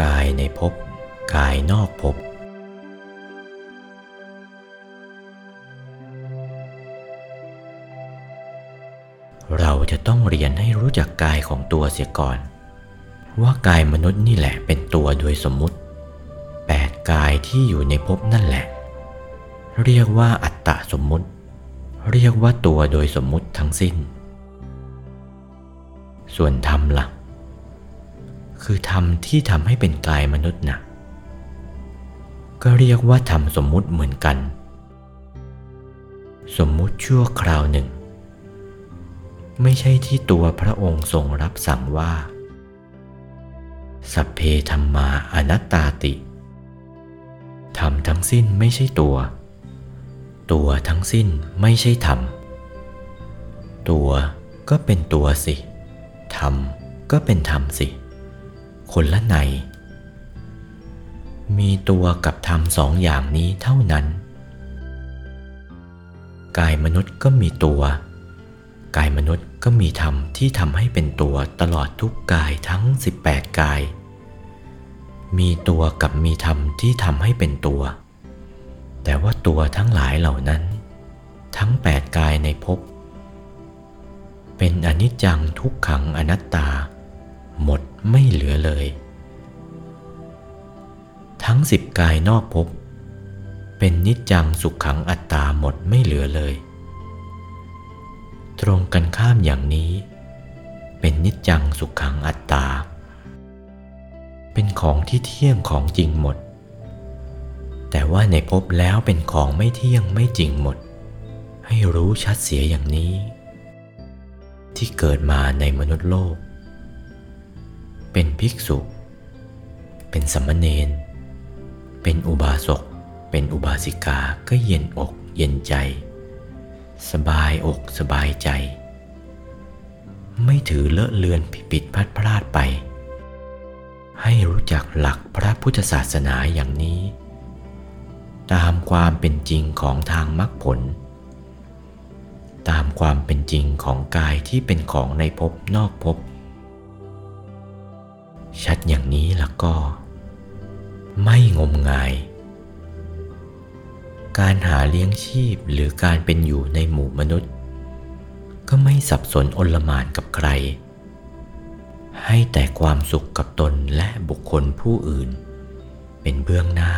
กายในภพกายนอกภพเราจะต้องเรียนให้รู้จักกายของตัวเสียก่อน ว่ากายมนุษย์นี่แหละเป็นตัวโดยสมมุติแปดกายที่อยู่ในภพนั่นแหละ เรียกว่าอัตตะสมมุติ เรียกว่าตัวโดยสมมุติทั้งสิ้น ส่วนธรรมละ่ะ คือธรรมที่ทำให้เป็นกายมนุษย์นะก็เรียกว่าธรรมสมมุติเหมือนกัน สมมุติชั่วคราวหนึ่ง ไม่ใช่ที่ตัวพระองค์ทรงรับสั่งว่า สัพเพธรรมาอนัตตาติธรรมทั้งสิ้นไม่ใช่ตัว ตัวทั้งสิ้นไม่ใช่ธรรม ตัวก็เป็นตัวสิ ธรรมก็เป็นธรรมสิ คนละใน มีตัวกับธรรมสองอย่างนี้เท่านั้น กายมนุษย์ก็มีตัว กายมนุษย์ก็มีธรรมที่ทำให้เป็นตัวตลอดทุกกายทั้ง 18 กาย มีตัวกับมีธรรมที่ทำให้เป็นตัว แต่ว่าตัวทั้งหลายเหล่านั้น ทั้งแปดกายในภพเป็นอนิจจังทุกขังอนัตตา หมดไม่เหลือเลย ทั้งสิบกายนอกภพเป็นนิจจังสุขขังอัตตาหมดไม่เหลือเลย ตรงกันข้ามอย่างนี้ เป็นนิจจังสุขขังอัตตา เป็นของที่เที่ยงของจริงหมด แต่ว่าในภพแล้วเป็นของไม่เที่ยงไม่จริงหมด ให้รู้ชัดเสียอย่างนี้ ที่เกิดมาในมนุษย์โลก เป็นภิกษุ เป็นสมณเณรเป็นอุบาสก เป็นอุบาสิกาก็เย็นอกเย็นใจ สบายอกสบายใจ ไม่ถือเลอะเลือนผิดผิดพลาดพลาดไป ให้รู้จักหลักพระพุทธศาสนาอย่างนี้ ตามความเป็นจริงของทางมรรคผล ตามความเป็นจริงของกายที่เป็นของในภพนอกภพ ชัดอย่างนี้แล้วก็ ไม่งมงาย การหาเลี้ยงชีพหรือการเป็นอยู่ในหมู่มนุษย์ ก็ไม่สับสนอนลมานกับใคร ให้แต่ความสุขกับตนและบุคคลผู้อื่น เป็นเบื้องหน้า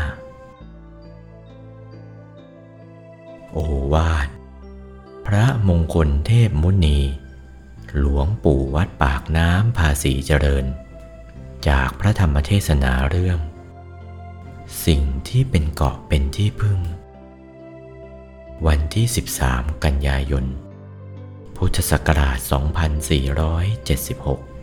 โอวาท พระมงคลเทพมุนี หลวงปู่วัดปากน้ำภาษีเจริญ จากพระธรรมเทศนาเรื่อง สิ่งที่เป็นเกาะเป็นที่พึ่ง วันที่ 13 กันยายน พุทธศักราช 2476